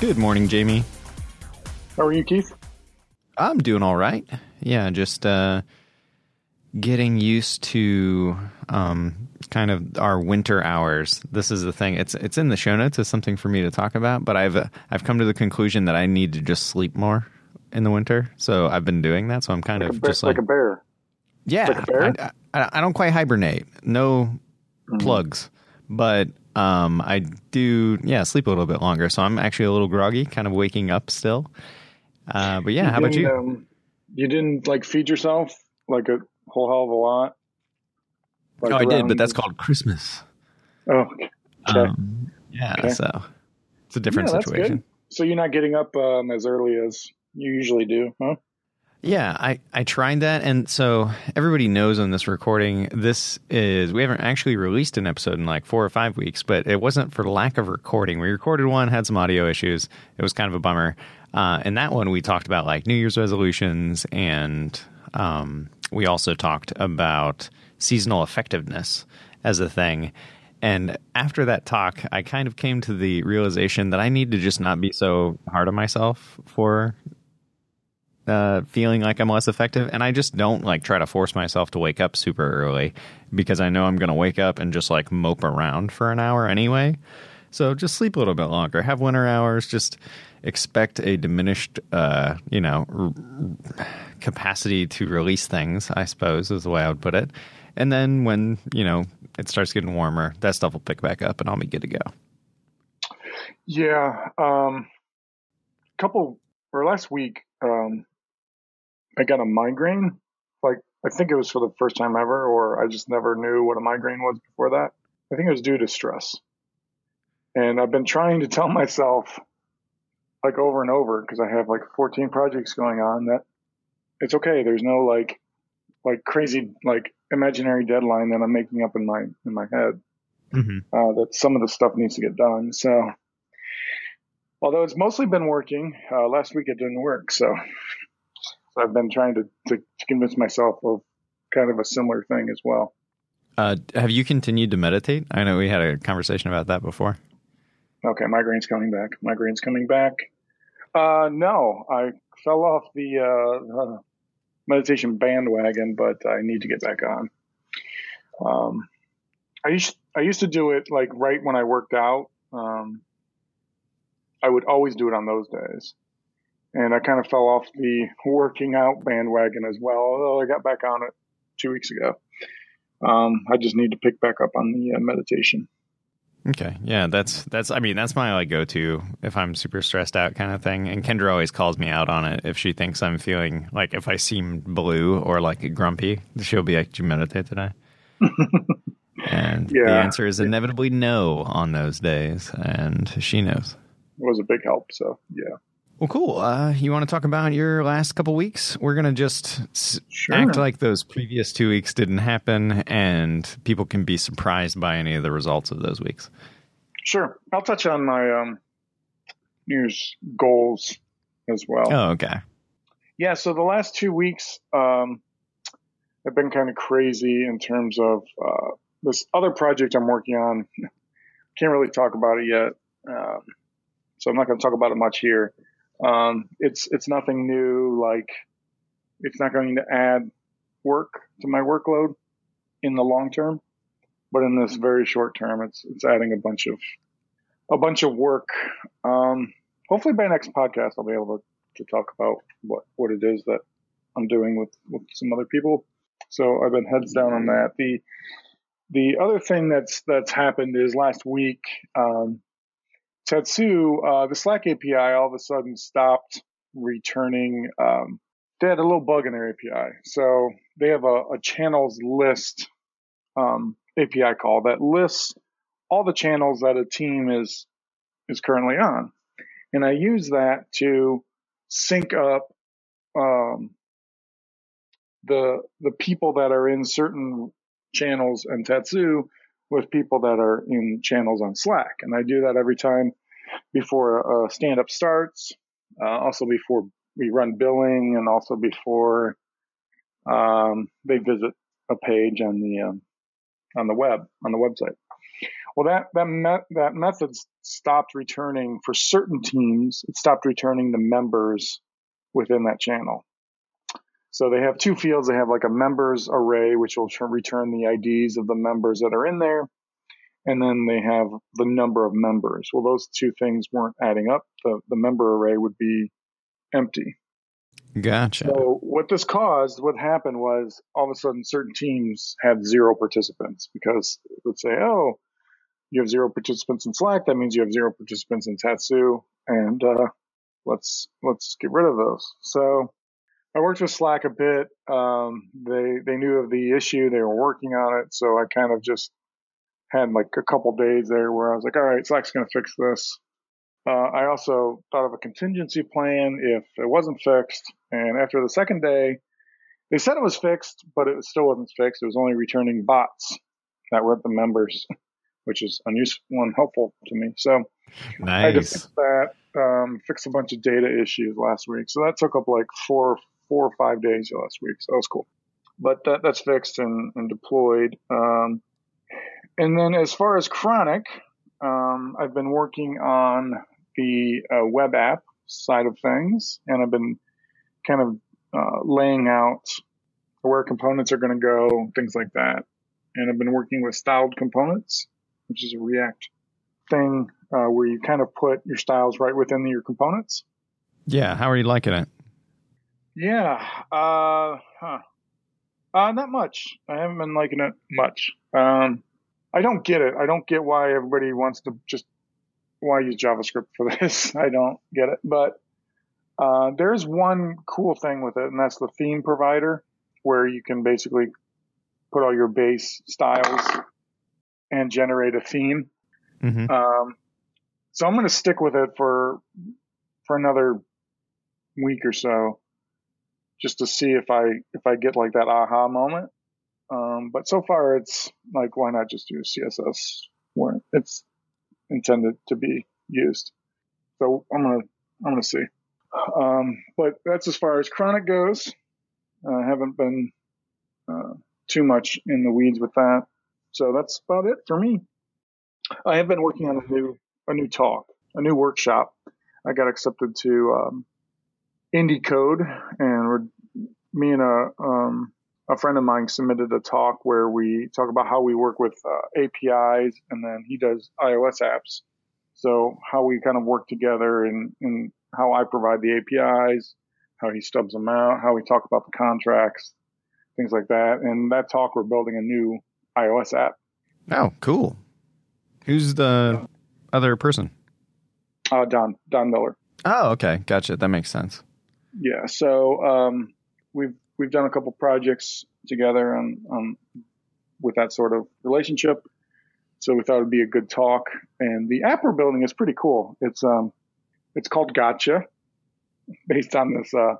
Good morning, Jamie. How are you, Keith? I'm doing all right. Yeah, just uh, getting used to um, kind of our winter hours. This is the thing. It's it's in the show notes as something for me to talk about, but I've uh, I've come to the conclusion that I need to just sleep more in the winter. So I've been doing that. So I'm kind Like, of bear, just like, like, a bear. yeah. like a bear? I, I, I don't quite hibernate. No Mm-hmm. plugs, but um, I do yeah sleep a little bit longer. So I'm actually a little groggy, kind of waking up still. Uh, but yeah, how about you? Um, you didn't like feed yourself like a whole hell of a lot. Like oh, I did, but that's called Christmas. Oh, okay. Um, yeah, Okay. so it's a different Yeah, situation. So you're not getting up um, as early as you usually do, huh? Yeah, I, I tried that. And so everybody knows on this recording, this is, we haven't actually released an episode in like four or five weeks, but it wasn't for lack of recording. We recorded one, had some audio issues. It was kind of a bummer. Uh, and that one we talked about like New Year's resolutions and um, we also talked about seasonal effectiveness as a thing. And after that talk, I kind of came to the realization that I need to just not be so hard on myself for uh, feeling like I'm less effective, and I just don't like try to force myself to wake up super early because I know I'm going to wake up and just like mope around for an hour anyway. So just sleep a little bit longer, have winter hours, just expect a diminished, uh, you know, r- capacity to release things. I suppose is the way I would put it. And then when you know it starts getting warmer, that stuff will pick back up, and I'll be good to go. Yeah. Um, couple or last week, um, I got a migraine. Like I think it was for the first time ever, or I just never knew what a migraine was before that. I think it was due to stress. And I've been trying to tell myself, like over and over, because I have like 14 projects going on, that it's okay. There's no like, like crazy like imaginary deadline that I'm making up in my in my head Mm-hmm. uh, that some of the stuff needs to get done. So, although it's mostly been working, uh, last week it didn't work. So, so I've been trying to, to, to convince myself of kind of a similar thing as well. Uh, have you continued to meditate? I know we had a conversation about that before. Okay, migraine's coming back. Migraine's coming back. Uh, no, I fell off the uh, uh, meditation bandwagon, but I need to get back on. Um, I used I used to do it like right when I worked out. Um, I would always do it on those days, and I kind of fell off the working out bandwagon as well. Although I got back on it two weeks ago. Um, I just need to pick back up on the uh, meditation. Okay. Yeah, that's that's I mean, that's my like go to if I'm super stressed out kind of thing. And Kendra always calls me out on it if she thinks I'm feeling like if I seem blue or like grumpy, she'll be like, Did you meditate today? and the answer is inevitably no on those days, and she knows. It was a big help. So yeah. Well, cool. Uh, you want to talk about your last couple weeks? We're gonna just s- Sure. act like those previous two weeks didn't happen, and people can be surprised by any of the results of those weeks. Sure. I'll touch on my um, New goals as well. Oh, okay. Yeah, so the last two weeks um, have been kind of crazy in terms of uh, this other project I'm working on. Can't really talk about it yet, um, so I'm not going to talk about it much here. Um, it's it's nothing new. Like it's not going to add work to my workload in the long term, but in this very short term, it's it's adding a bunch of a bunch of work. Um, hopefully by next podcast, I'll be able to, to talk about what, what it is that I'm doing with, with some other people. So I've been heads down on that. The the other thing that's that's happened is last week, um, Tatsu, uh, the Slack API, all of a sudden stopped returning. Um, they had a little bug in their API, so they have a, a channels list um, API call that lists all the channels that a team is is currently on, and I use that to sync up um, the the people that are in certain channels and Tatsu with people that are in channels on Slack, and I do that every time before a, stand up starts, uh, also before we run billing, and also before um, they visit a page on the um, on the web on the website. Well, that that met, that method stopped returning for certain teams. It stopped returning the members within that channel. So they have two fields. They have like a members array, which will return the IDs of the members that are in there. And then they have the number of members. Well, those two things weren't adding up. The, the member array would be empty. Gotcha. So what this caused, what happened was all of a sudden certain teams had zero participants because it would say, oh, you have zero participants in Slack. That means you have zero participants in Tatsu. And, uh, let's, let's get rid of those. So I worked with Slack a bit. Um, they, they knew of the issue. They were working on it. So I kind of just had like a couple days there where I was like, all right, Slack's going to fix this. Uh, I also thought of a contingency plan if it wasn't fixed. And after the second day, they said it was fixed, but it still wasn't fixed. It was only returning bots that were the members, which is unuseful and helpful to me. So nice. I just fixed that, um, fixed a bunch of data issues last week. So that took up like four, four or five days last week. So that was cool. But that, that's fixed and, and deployed. Um, and then as far as chronic, um, I've been working on the uh, web app side of things, and I've been kind of uh, laying out where components are going to go, things like that. And I've been working with styled components, which is a React thing uh, where you kind of put your styles right within your components. Yeah, how are you liking it? Yeah, uh, huh. Uh, not much. I haven't been liking it much. Um, I don't get it. I don't get why everybody wants to just why use JavaScript for this. I don't get it. But uh, there's one cool thing with it, and that's the theme provider, where you can basically put all your base styles and generate a theme. Mm-hmm. Um, so I'm going to stick with it for for another week or so, just to see if I if I get like that aha moment. Um, but so far, it's like, why not just use CSS where it's intended to be used? So I'm gonna, I'm gonna see. Um, but that's as far as chronic goes. I haven't been uh, too much in the weeds with that. So that's about it for me. I have been working on a new, a new talk, a new workshop. I got accepted to um, Indy.Code(), and we're me and a um, a friend of mine submitted a talk where we talk about how we work with uh, APIs, and then he does iOS apps. So how we kind of work together, and, and how I provide the APIs, how he stubs them out, how we talk about the contracts, things like that. And that talk, we're building a new iOS app. Oh, cool. Who's the other person? Uh, Don Don Miller. Oh, okay, gotcha. That makes sense. Yeah. So um, we've we've done a couple projects together on, on with that sort of relationship. So we thought it'd be a good talk. And the app we're building is pretty cool. It's um it's called Gotcha, based on this uh,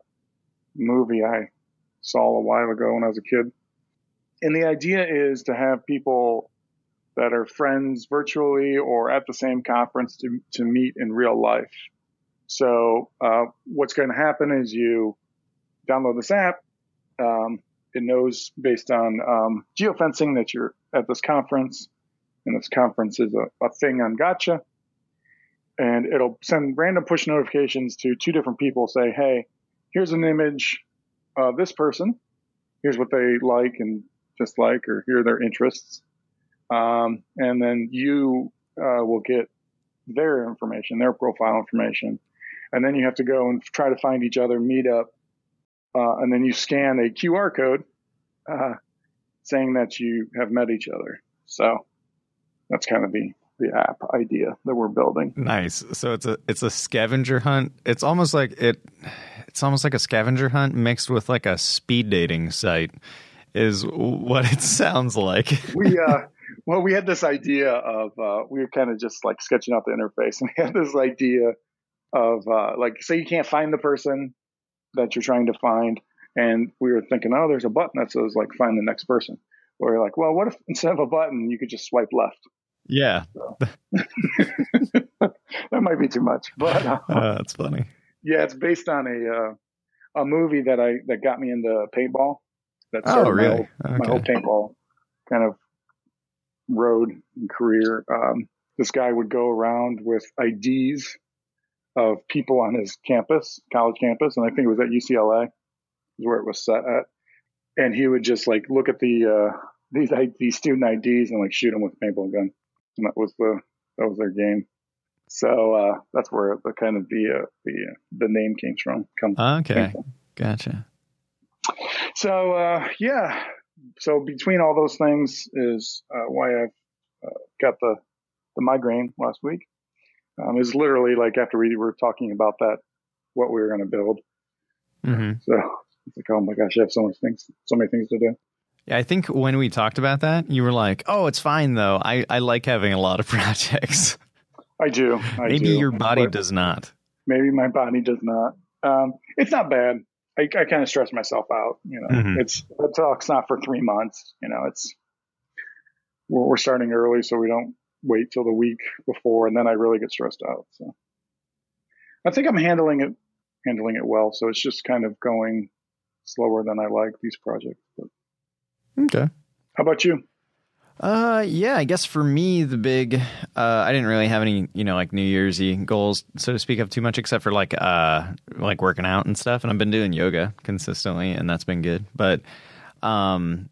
movie I saw a while ago when I was a kid. And the idea is to have people that are friends virtually or at the same conference to, to meet in real life. So uh, what's going to happen is you download this app, um, it knows based on um, geofencing that you're at this conference, and this conference is a, a thing on Gotcha. And it'll send random push notifications to two different people. Say, hey, here's an image of this person. Here's what they like and dislike, or here are their interests. Um, and then you uh, will get their information, their profile information. And then you have to go and try to find each other, meet up, uh, and then you scan a QR code uh, saying that you have met each other. So that's kind of the the app idea that we're building. Nice. So it's a it's a scavenger hunt. It's almost like it. It's almost like a scavenger hunt mixed with like a speed dating site. Is what it sounds like. we uh, well, we had this idea of uh, we were kind of just like sketching out the interface, and we had this idea of uh, like say you can't find the person that you're trying to find. And we were thinking, oh, there's a button that says like find the next person. Or we're like, well, what if instead of a button, you could just swipe left? Yeah. So. that might be too much, but uh, uh, that's funny. Yeah, it's based on a uh, a movie that I that got me into paintball. That oh, really? My whole, okay. my whole paintball kind of road and career. Um, this guy would go around with IDs of people on his campus, college campus, and I think it was at UCLA, is where it was set at. And he would just like look at the uh, these these student IDs and like shoot them with a paintball gun, and that was the that was their game. So uh, that's where the kind of the uh, the uh, the name came from. Come, okay, gotcha. So uh, yeah, so between all those things is uh, why I've uh, got the the migraine last week. Um, is literally like after we were talking about that, what we were going to build. Mm-hmm. So it's like, oh my gosh, I have so many things, so many things to do. Yeah, I think when we talked about that, you were like, "Oh, it's fine though. I, I like having a lot of projects." I do. I maybe do. your body does not. Maybe my body does not. Um, it's not bad. I, I kind of stress myself out. You know, mm-hmm. it's the talk's not for three months. You know, it's we're, we're starting early, so we don't wait till the week before, and then I really get stressed out. So I think I'm handling it handling it well. So it's just kind of going slower than I like these projects. But. Okay. How about you? Uh, yeah, I guess for me, the big, uh, I didn't really have any, you know, like New Year's Eve goals, so to speak, of too much, except for like, uh, like working out and stuff. And I've been doing yoga consistently, and that's been good. But, um,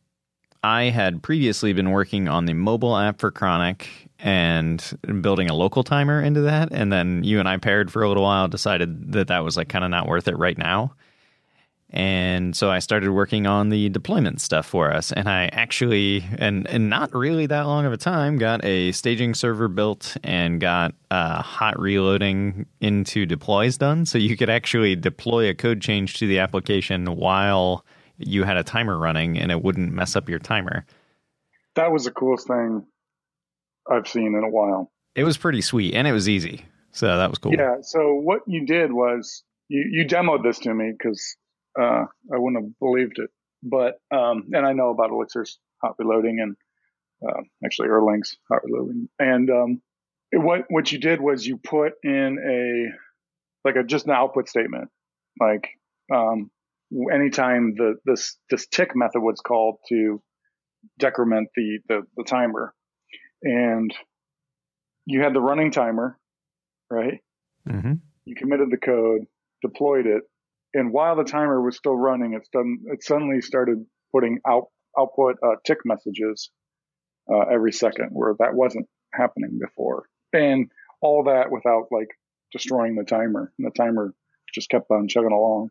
I had previously been working on the mobile app for Chronic and building a local timer into that. And then you and I paired for a little while, decided that that was like kind of not worth it right now. And so I started working on the deployment stuff for us. And I actually, and, and not really that long of a time, got a staging server built and got uh, hot reloading into deploys done. So you could actually deploy a code change to the application while you had a timer running and it wouldn't mess up your timer. That was the coolest thing I've seen in a while. It was pretty sweet and it was easy. So that was cool. Yeah. So what you did was you, you demoed this to me because uh, I wouldn't have believed it. But um, and I know about Elixir's hot reloading and uh, actually Erlang's hot reloading. And um, it, what what you did was you put in a like a just an output statement, like um, anytime the this this tick method was called to decrement the the, the timer, and you had the running timer, right? Mm-hmm. You committed the code, deployed it, and while the timer was still running, it's done. It suddenly started putting out output uh, tick messages uh, every second, where that wasn't happening before, and all that without like destroying the timer. And the timer just kept on chugging along.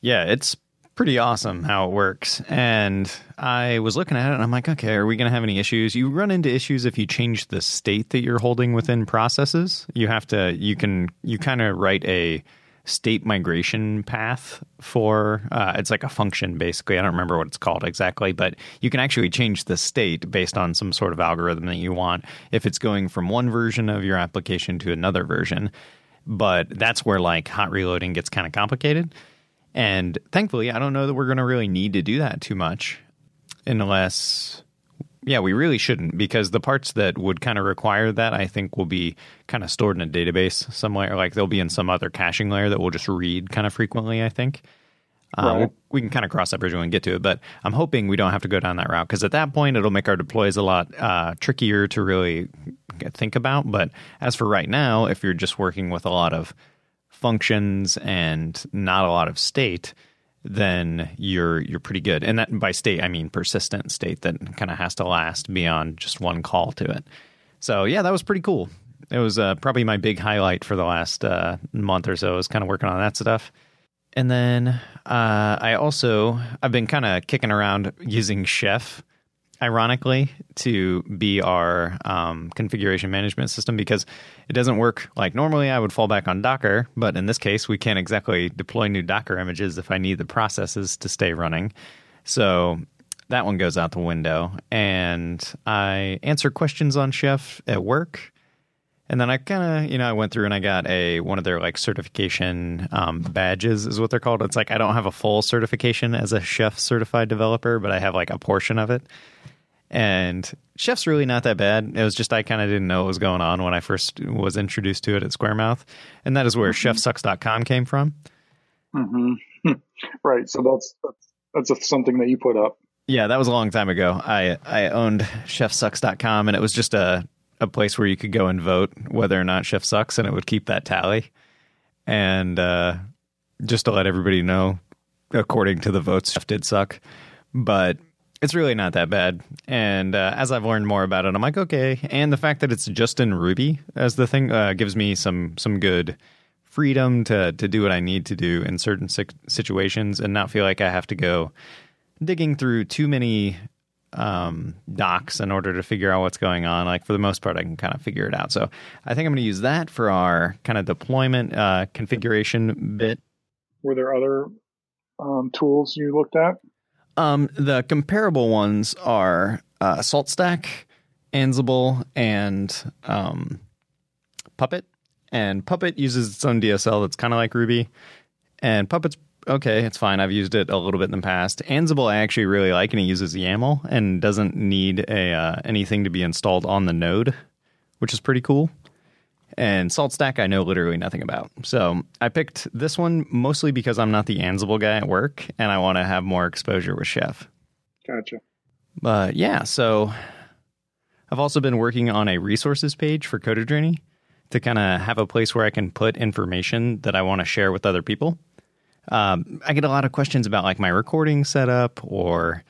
Yeah, it's pretty awesome how it works. And I was looking at it and I'm like, okay, are we going to have any issues? You run into issues if you change the state that you're holding within processes. You have to, you can, you kind of write a state migration path for uh, it's like a function basically i don't remember what it's called exactly but you can actually change the state based on some sort of algorithm that you want if it's going from one version of your application to another version but that's where like hot reloading gets kind of complicated and thankfully i don't know that we're going to really need to do that too much unless yeah, we really shouldn't because the parts that would kind of require that, I think, will be kind of stored in a database somewhere. Like they'll be in some other caching layer that we'll just read kind of frequently, I think. Uh, right. we can kind of cross that bridge when we get to it, but I'm hoping we don't have to go down that route because at that point it'll make our deploys a lot uh, trickier to really think about. But as for right now, if you're just working with a lot of functions and not a lot of state, then you're you're pretty good. And that by state I mean persistent state that kind of has to last beyond just one call to it. So yeah, that was pretty cool. It was uh, probably my big highlight for the last uh, month or so. I was kind of working on that stuff. And then uh, I also I've been kind of kicking around using Chef ironically, to be our um, configuration management system because it doesn't work like normally I would fall back on Docker, but in this case, we can't exactly deploy new Docker images if I need the processes to stay running. So that one goes out the window. And I answer questions on Chef at work. And then I kind of, you know, I went through and I got a one of their like certification um, badges is what they're called. It's like I don't have a full certification as a chef certified developer, but I have like a portion of it. And Chef's really not that bad. It was just I kind of didn't know what was going on when I first was introduced to it at Squaremouth, and that is where mm-hmm. ChefSucks.com came from. Mm-hmm. right. So that's that's, that's a, something that you put up. Yeah, that was a long time ago. I I owned chefsucks.com and it was just a a place where you could go and vote whether or not chef sucks and it would keep that tally. And uh, just to let everybody know according to the votes chef did suck. But it's really not that bad. And uh, as I've learned more about it, I'm like, okay. And the fact that it's just in Ruby as the thing uh, gives me some some good freedom to to do what I need to do in certain situations and not feel like I have to go digging through too many um, docs in order to figure out what's going on. Like for the most part, I can kind of figure it out. So I think I'm going to use that for our kind of deployment uh, configuration bit. Were there other um, tools you looked at? Um, the comparable ones are uh, SaltStack, Ansible, and um, Puppet. And Puppet uses its own DSL that's kind of like Ruby. And Puppet's okay, it's fine. I've used it a little bit in the past. Ansible I actually really like, and it uses YAML and doesn't need a uh, anything to be installed on the node, which is pretty cool. And SaltStack I know literally nothing about. So I picked this one mostly because I'm not the Ansible guy at work, and I want to have more exposure with Chef. Gotcha. But yeah, so I've also been working on a resources page for CoderJourney to kind of have a place where I can put information that I want to share with other people. Um, I get a lot of questions about like my recording setup or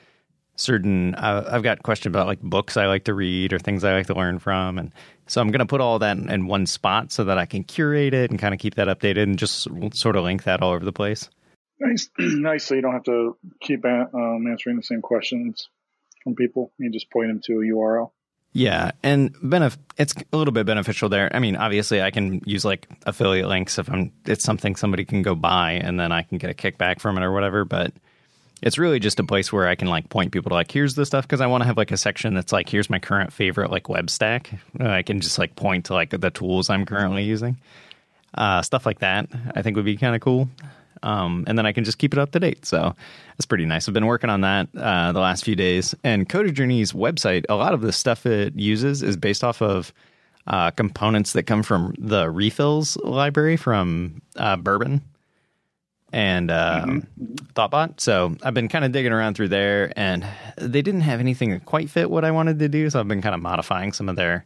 certain. Uh, I've got questions about like books I like to read or things I like to learn from, and so I'm going to put all that in, in, one spot so that I can curate it and kind of keep that updated and just sort of link that all over the place. Nice, nice. So you don't have to keep um, answering the same questions from people. You just point them to a URL. Yeah, and benef- it's a little bit beneficial there. I mean, obviously, I can use like affiliate links if I'm it's something somebody can go buy, and then I can get a kickback from it or whatever. But it's really just a place where I can like point people to like here's the stuff because I want to have like a section that's like here's my current favorite like web stack. I can just like point to like the tools I'm currently using, uh, stuff like that. I think would be kind of cool. Um, and then I can just keep it up to date. So that's pretty nice. I've been working on that uh, the last few days. And CoderJourney's website, a lot of the stuff it uses is based off of uh, components that come from the refills library from uh, Bourbon and um, mm-hmm. Thoughtbot. So I've been kind of digging around through there, and they didn't have anything that quite fit what I wanted to do. So I've been kind of modifying some of their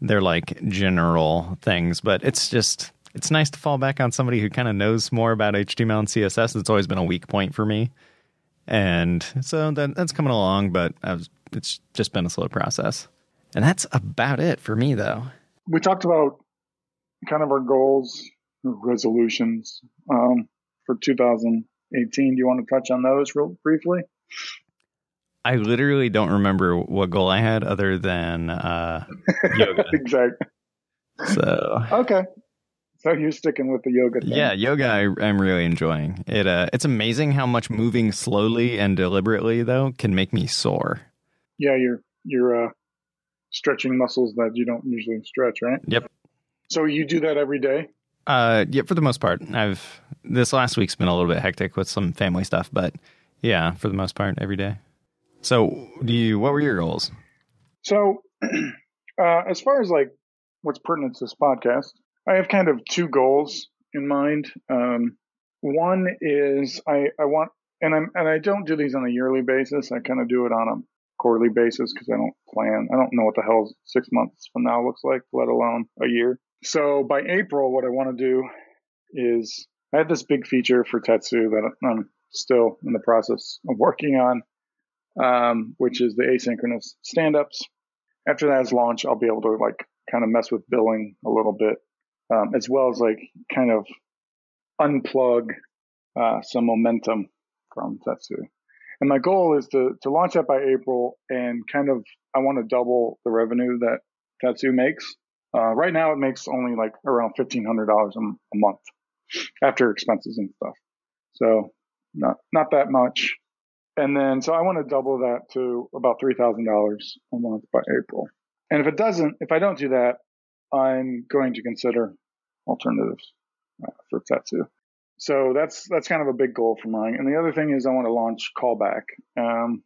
their like general things, but it's just it's nice to fall back on somebody who kind of knows more about HTML and CSS. It's always been a weak point for me, and so that, that's coming along. But was, it's just been a slow process, and that's about it for me, though. We talked about kind of our goals, resolutions um, for 2018. Do you want to touch on those real briefly? I literally don't remember what goal I had other than uh, yoga. exactly. So okay, so you're sticking with the yoga thing. Yeah, yoga I, am really enjoying. It uh it's amazing how much moving slowly and deliberately though can make me sore. Yeah, you're you're uh stretching muscles that you don't usually stretch, right? Yep. So you do that every day? Uh yeah, for the most part. I've this last week's been a little bit hectic with some family stuff, but yeah, for the most part every day. So, do you what were your goals? So, uh as far as like what's pertinent to this podcast, I have kind of two goals in mind. Um, one is I, I want, and I'm, and I don't do these on a yearly basis. I kind of do it on a quarterly basis because I don't plan. I don't know what the hell six months from now looks like, let alone a year. So by April, what I want to do is I have this big feature for Tatsu that I'm still in the process of working on, um, which is the asynchronous stand-ups. After that is launched, I'll be able to like kind of mess with billing a little bit um, as well as like kind of unplug uh, some momentum from Tatsu. And my goal is to to launch that by April and kind of I want to double the revenue that Tatsu makes. Uh, right now, it makes only like around fifteen hundred dollars a month after expenses and stuff. So not not that much. And then so I want to double that to about three thousand dollars a month by April. And if it doesn't, if I don't do that, I'm going to consider alternatives uh, for Tatsu. So that's that's kind of a big goal for mine. And the other thing is I want to launch callback. Um,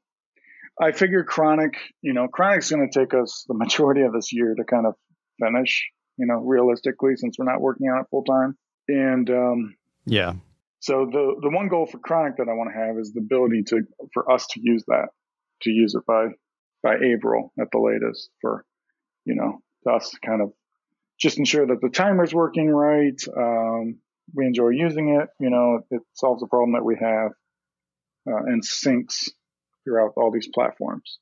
I figure chronic, you know, chronic's going to take us the majority of this year to kind of finish, you know, realistically, since we're not working on it full time. And um, yeah. So the the one goal for chronic that I want to have is the ability to for us to use that to use it by by April at the latest for you know us kind of just ensure that the timer's working right. Um, we enjoy using it. You know, it solves a problem that we have uh, and syncs throughout all these platforms.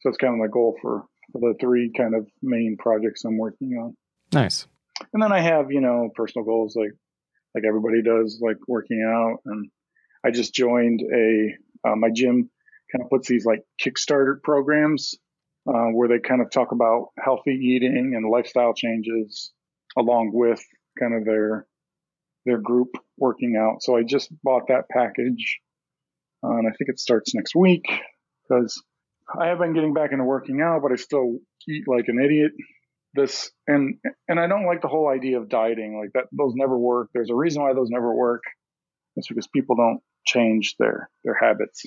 So it's kind of my goal for the three kind of main projects I'm working on. Nice. And then I have, you know, personal goals like like everybody does, like working out. And I just joined a uh, my gym kind of puts these like Kickstarter programs uh, where they kind of talk about healthy eating and lifestyle changes along with kind of their their group working out. So I just bought that package, uh, and I think it starts next week because I have been getting back into working out, but I still eat like an idiot. This and and I don't like the whole idea of dieting like that. Those never work. There's a reason why those never work. It's because people don't change their their habits.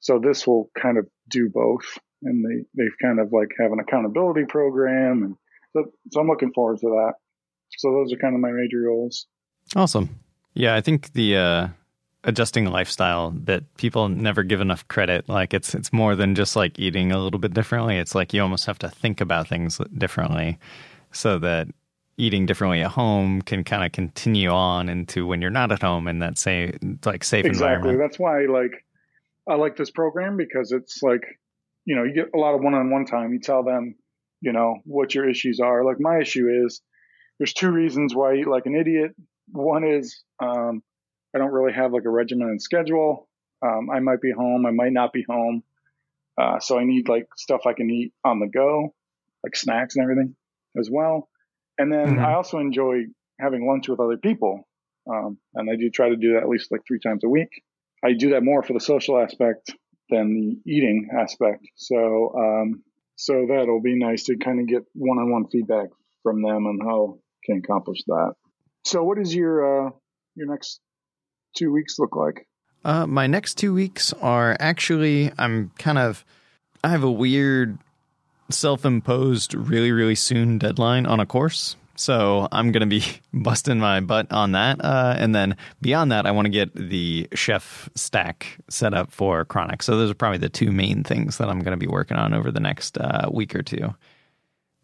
So this will kind of do both, and they they've kind of like have an accountability program, and so, so I'm looking forward to that. So those are kind of my major goals. Awesome. Yeah, I think the uh, adjusting lifestyle that people never give enough credit. Like it's it's more than just like eating a little bit differently. It's like you almost have to think about things differently, so that eating differently at home can kind of continue on into when you're not at home in that say like safe exactly. environment. That's why like I like this program because it's like you know you get a lot of one-on-one time. You tell them you know what your issues are. Like my issue is there's two reasons why I eat like an idiot. One is um, I don't really have like a regimen and schedule. Um, I might be home, I might not be home. Uh, so I need like stuff I can eat on the go, like snacks and everything as well. And then mm-hmm. I also enjoy having lunch with other people. Um, and I do try to do that at least like three times a week. I do that more for the social aspect than the eating aspect. So, um, so that'll be nice to kind of get one-on-one feedback from them on how can accomplish that. So, what is your uh, your next two weeks look like? Uh, my next two weeks are actually, I'm kind of, I have a weird self imposed, really, really soon deadline on a course. So I'm going to be busting my butt on that. Uh, and then beyond that, I want to get the chef stack set up for Chronic. So those are probably the two main things that I'm going to be working on over the next uh, week or two.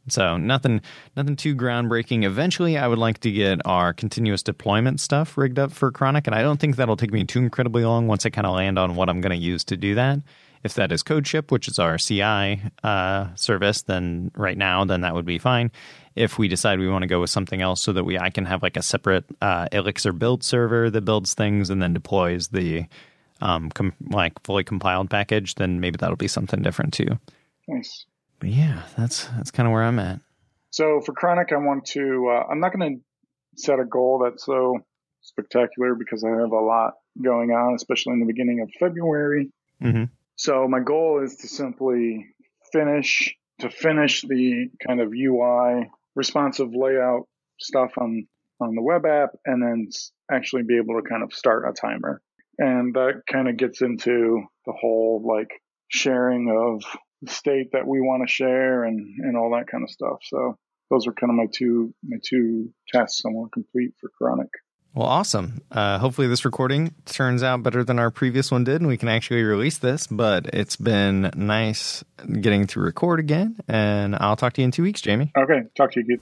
So nothing, nothing too groundbreaking. Eventually, I would like to get our continuous deployment stuff rigged up for Chronic, and I don't think that'll take me too incredibly long once I kind of land on what I'm going to use to do that. If that is CodeShip, which is our CI uh, service, then right now, then that would be fine. If we decide we want to go with something else, so that we I can have like a separate uh, Elixir build server that builds things and then deploys the um, com- like fully compiled package, then maybe that'll be something different too. Nice. But yeah, that's that's kind of where I'm at. So for Chronic, I want to. Uh, I'm not going to set a goal that's so spectacular because I have a lot going on, especially in the beginning of February. Mm-hmm. So my goal is to simply finish to finish the kind of UI responsive layout stuff on on the web app, and then actually be able to kind of start a timer. And that kind of gets into the whole like sharing of state that we want to share and, and all that kind of stuff. So those are kind of my two my two tasks I want to complete for Chronic. Well, awesome. Uh, hopefully, this recording turns out better than our previous one did, and we can actually release this. But it's been nice getting to record again, and I'll talk to you in two weeks, Jamie. Okay, talk to you. Good.